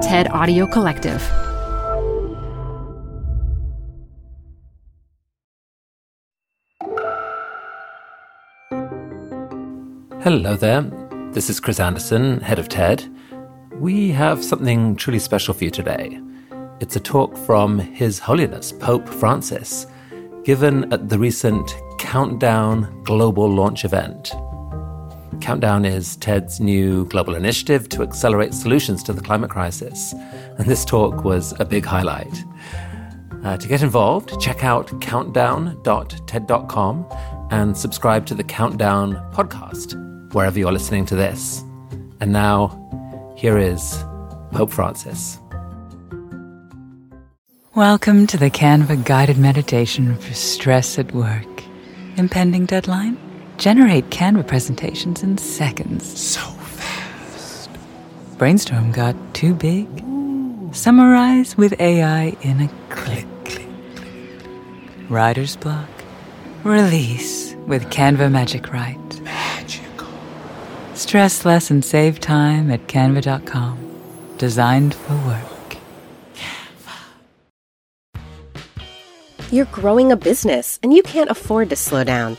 TED Audio Collective. Hello there. This is Chris Anderson, head of TED. We have something truly special for you today. It's a talk from His Holiness Pope Francis, given at the recent Countdown Global Launch event. Countdown is TED's new global initiative to accelerate solutions to the climate crisis, and this talk was a big highlight. Uh, to get involved, check out countdown.ted.com and subscribe to the Countdown podcast wherever you're listening to this. And now, here is Pope Francis. Welcome to the Canva guided meditation for stress at work. Impending deadline? Generate Canva presentations in seconds. So fast. Brainstorm got too big? Summarize with AI in a click. click, click. Writer's block? Release with Canva Magic Write. Magical. Stress less and save time at canva.com. Designed for work. Canva. You're growing a business and you can't afford to slow down.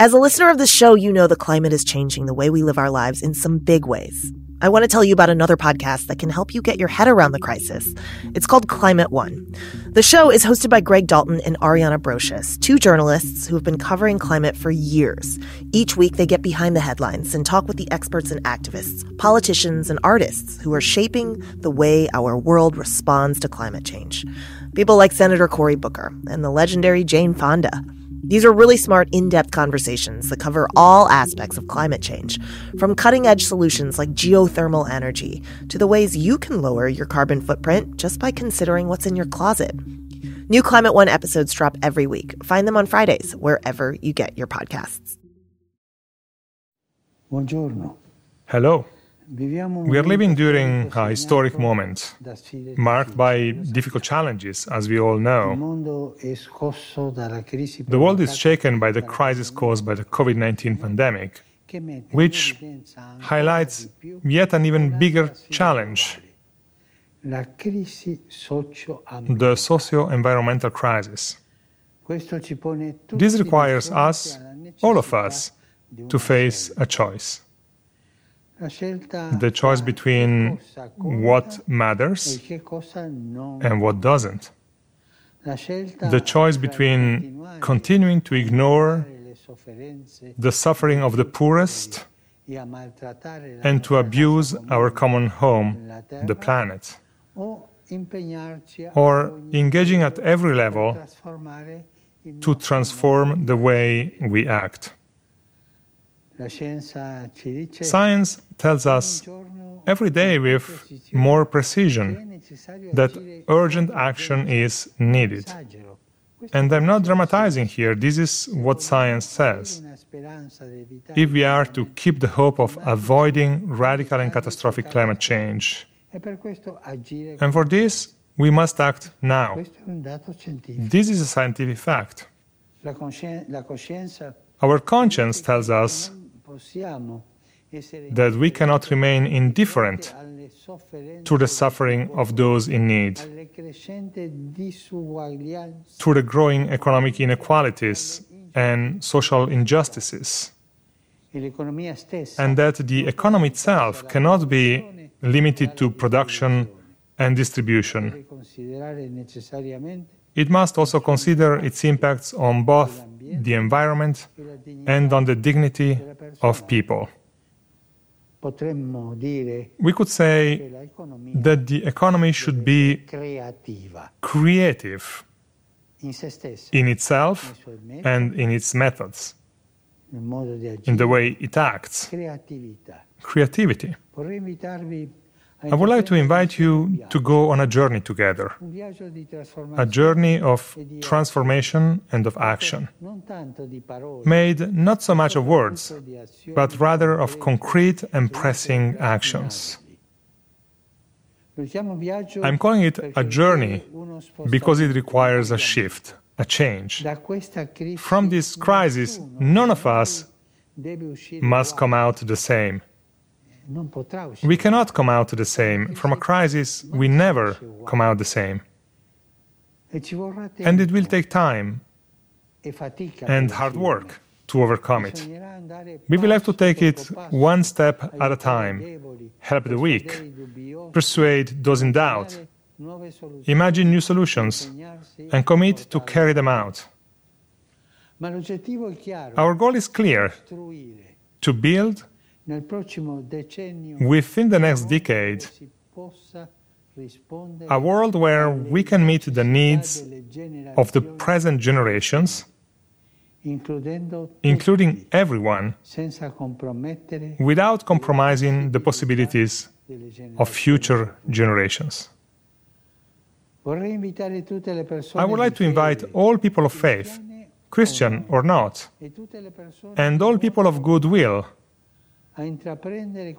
As a listener of the show, you know the climate is changing the way we live our lives in some big ways. I want to tell you about another podcast that can help you get your head around the crisis. It's called Climate One. The show is hosted by Greg Dalton and Ariana Brocious, two journalists who have been covering climate for years. Each week, they get behind the headlines and talk with the experts and activists, politicians, and artists who are shaping the way our world responds to climate change. People like Senator Cory Booker and the legendary Jane Fonda. These are really smart, in depth conversations that cover all aspects of climate change, from cutting edge solutions like geothermal energy to the ways you can lower your carbon footprint just by considering what's in your closet. New Climate One episodes drop every week. Find them on Fridays, wherever you get your podcasts. Buongiorno. Hello. We are living during a historic moment, marked by difficult challenges, as we all know. The world is shaken by the crisis caused by the COVID 19 pandemic, which highlights yet an even bigger challenge the socio environmental crisis. This requires us, all of us, to face a choice the choice between what matters and what doesn't. The choice between continuing to ignore the suffering of the poorest and to abuse our common home, the planet. Or engaging at every level to transform the way we act. Science tells us every day with more precision that urgent action is needed. And I'm not dramatizing here, this is what science says. If we are to keep the hope of avoiding radical and catastrophic climate change, and for this, we must act now. This is a scientific fact. Our conscience tells us that we cannot remain indifferent to the suffering of those in need, to the growing economic inequalities and social injustices, and that the economy itself cannot be limited to production and distribution. It must also consider its impacts on both the environment and on the dignity of people. We could say that the economy should be creative in itself and in its methods, in the way it acts. Creativity. I would like to invite you to go on a journey together, a journey of transformation and of action, made not so much of words, but rather of concrete and pressing actions. I'm calling it a journey because it requires a shift, a change. From this crisis, none of us must come out the same. We cannot come out the same. From a crisis, we never come out the same. And it will take time and hard work to overcome it. We will have to take it one step at a time, help the weak, persuade those in doubt, imagine new solutions, and commit to carry them out. Our goal is clear to build within the next decade a world where we can meet the needs of the present generations, including everyone, without compromising the possibilities of future generations. I would like to invite all people of faith, Christian or not, and all people of goodwill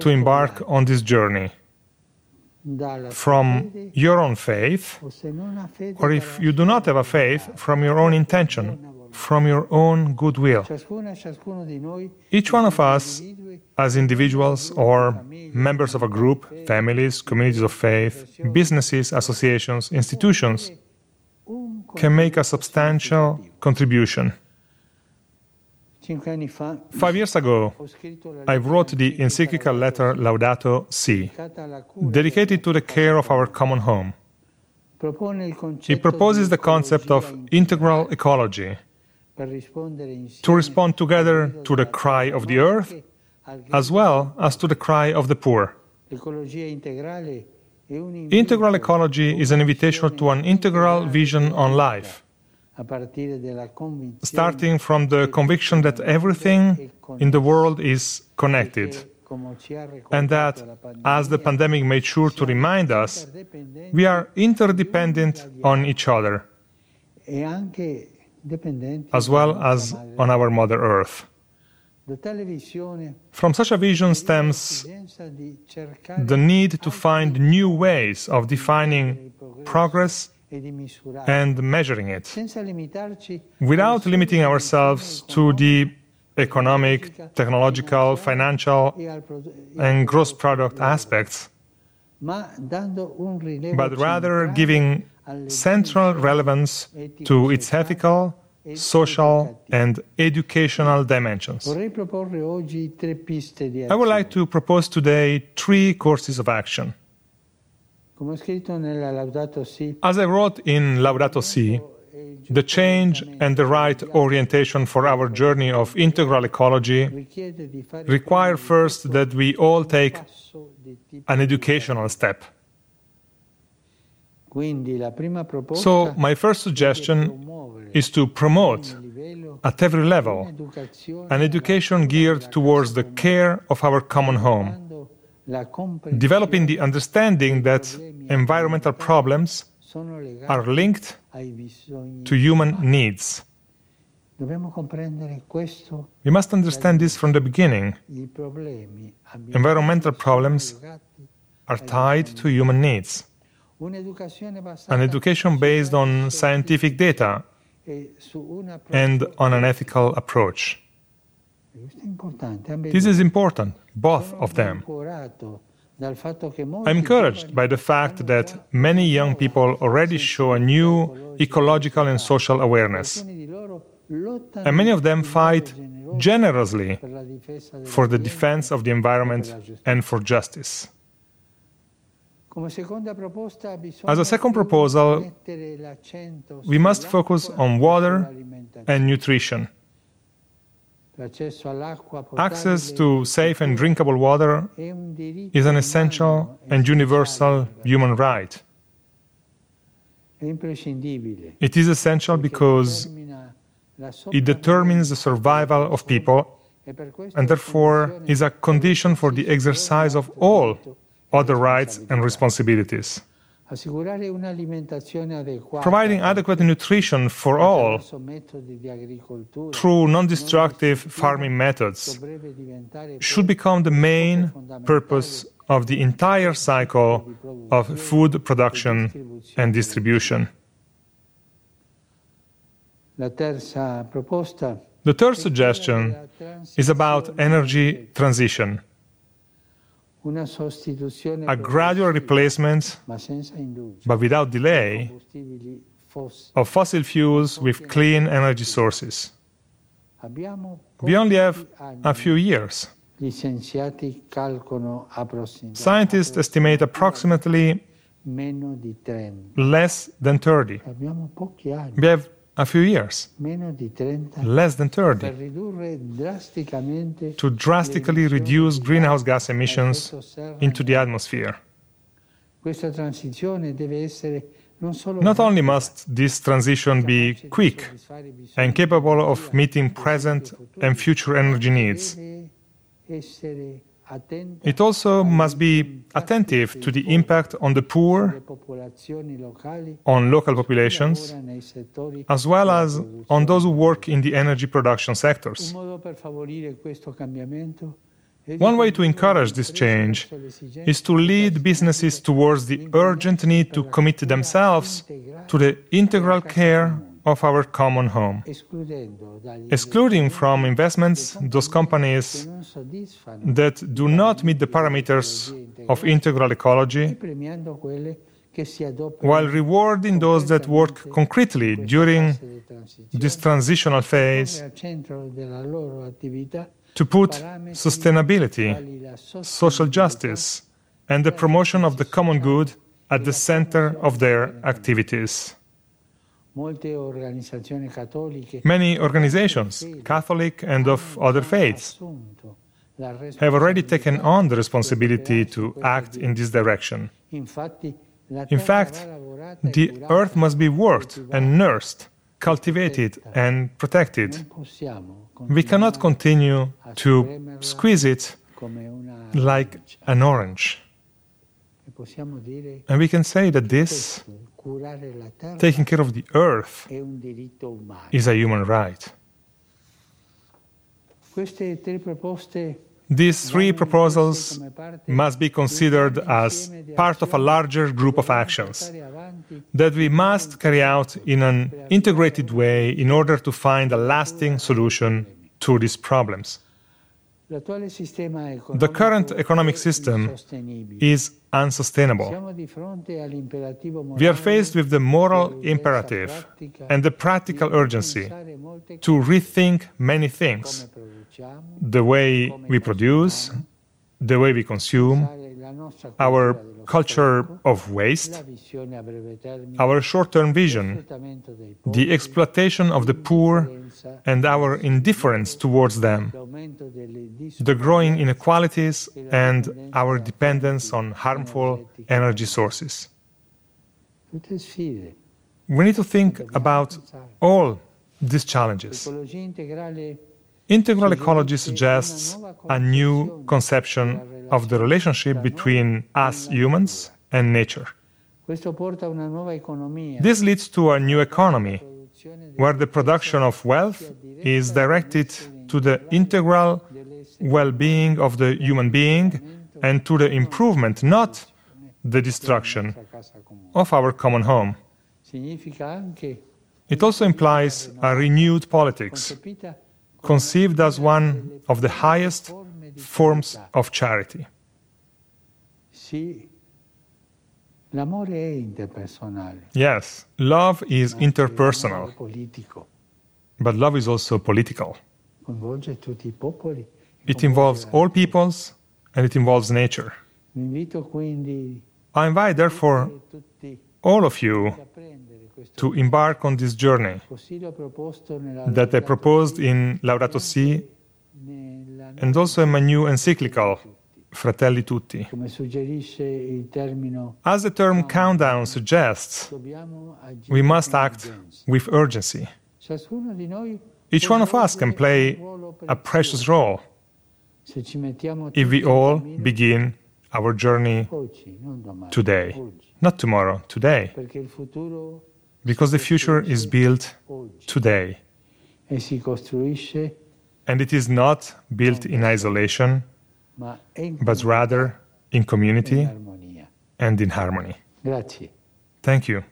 to embark on this journey from your own faith, or if you do not have a faith, from your own intention, from your own goodwill. Each one of us, as individuals or members of a group, families, communities of faith, businesses, associations, institutions, can make a substantial contribution. Five years ago, I wrote the encyclical letter Laudato Si, dedicated to the care of our common home. It proposes the concept of integral ecology to respond together to the cry of the earth as well as to the cry of the poor. Integral ecology is an invitation to an integral vision on life starting from the conviction that everything in the world is connected, and that, as the pandemic made sure to remind us, we are interdependent on each other, as well as on our Mother Earth. From such a vision stems the need to find new ways of defining progress and measuring it without limiting ourselves to the economic, technological, financial, and gross product aspects, but rather giving central relevance to its ethical, social, and educational dimensions. I would like to propose today three courses of action. As I wrote in Laudato Si, the change and the right orientation for our journey of integral ecology require first that we all take an educational step. So, my first suggestion is to promote at every level an education geared towards the care of our common home developing the understanding that environmental problems are linked to human needs. We must understand this from the beginning. Environmental problems are tied to human needs. An education based on scientific data and on an ethical approach. This is important, both of them. I'm encouraged by the fact that many young people already show a new ecological and social awareness. And many of them fight generously for the defense of the environment and for justice. As a second proposal, we must focus on water and nutrition. Access to safe and drinkable water is an essential and universal human right. It is essential because it determines the survival of people and therefore is a condition for the exercise of all other rights and responsibilities. Assicurare un'alimentazione adeguata Providing adequate nutrition for all attraverso metodi di agricoltura through non destructive farming methods should become the main purpose of the entire cycle of food production and distribution. la terza proposta The third suggestion is about energy transition, a gradual replacement, ma senza indugio but without delay, of fossil fuels with clean energy sources. We only have a few years. gli scienziati calcolano approssimativamente Scientists estimate approximately meno di 30 less than 30. abbiamo pochi anni. We have a few years, meno di 30 less than 30, to drastically reduce greenhouse gas emissions into the atmosphere. questa transizione deve essere non solo Not only must this transition be quick soddisfare i bisogni and capable of meeting present and future energy needs, deve essere attenta it also must be attentive to the impact on the poor, alle popolazioni locali on local populations, lavora nei settori as well as on those who work in the energy production sectors. modo per favorire questo cambiamento è di One way to encourage this change verso le esigenze is to lead businesses towards the urgent need to commit themselves to the integral care of our common home, excluding from investments those companies that do not meet the parameters of integral ecology, while rewarding those that work concretely during this transitional phase to put sustainability, social justice, and the promotion of the common good at the center of their activities. Molte organizzazioni cattoliche Many organizations, Catholic and of other faiths, have already taken on the responsibility to act in this direction. In fact, the earth must be worked and nursed, cultivated and protected. We cannot continue to squeeze it like an orange. And we can say that this, curare la terra taking care of the earth, è un diritto umano. is a human right. Queste tre proposte These three proposals must be considered as part of a larger group of actions that we must carry out in an integrated way in order to find a lasting solution to these problems. L'attuale sistema economico The current economic system is unsustainable. Siamo di fronte all'imperativo We are faced with the moral imperative and the practical urgency to rethink many things the way we produce, the way we consume, usare la nostra our culture of waste, our short term vision, the exploitation of the poor, and our indifference towards them, the growing inequalities, and our dependence on harmful energy sources. We need to think about all these challenges. Integral ecology suggests a new conception of the relationship between us humans and nature. questo porta a una nuova economia. This leads to a new economy where the production of wealth is directed to the integral well being of the human being and to the improvement, not the destruction, della casa comune. of our common home. It also implies a renewed politics, conceived as one of the highest forms of charity. sì. L'amore è interpersonale, Yes, love is interpersonal, but love is also political. coinvolge tutti i popoli. It involves all peoples and it involves nature. Vi invito quindi I invite, therefore, all of you a prendere questo to embark on this journey that I proposed in Laudato Si and also in my new encyclical, Fratelli Tutti. As the term countdown suggests, we must act with urgency. Each one of us can play a precious role if we all begin our journey today. Not tomorrow, today. Perché il futuro Because the future is built today. And it is not built in isolation, ma è in, but rather in community and in harmony. Thank you.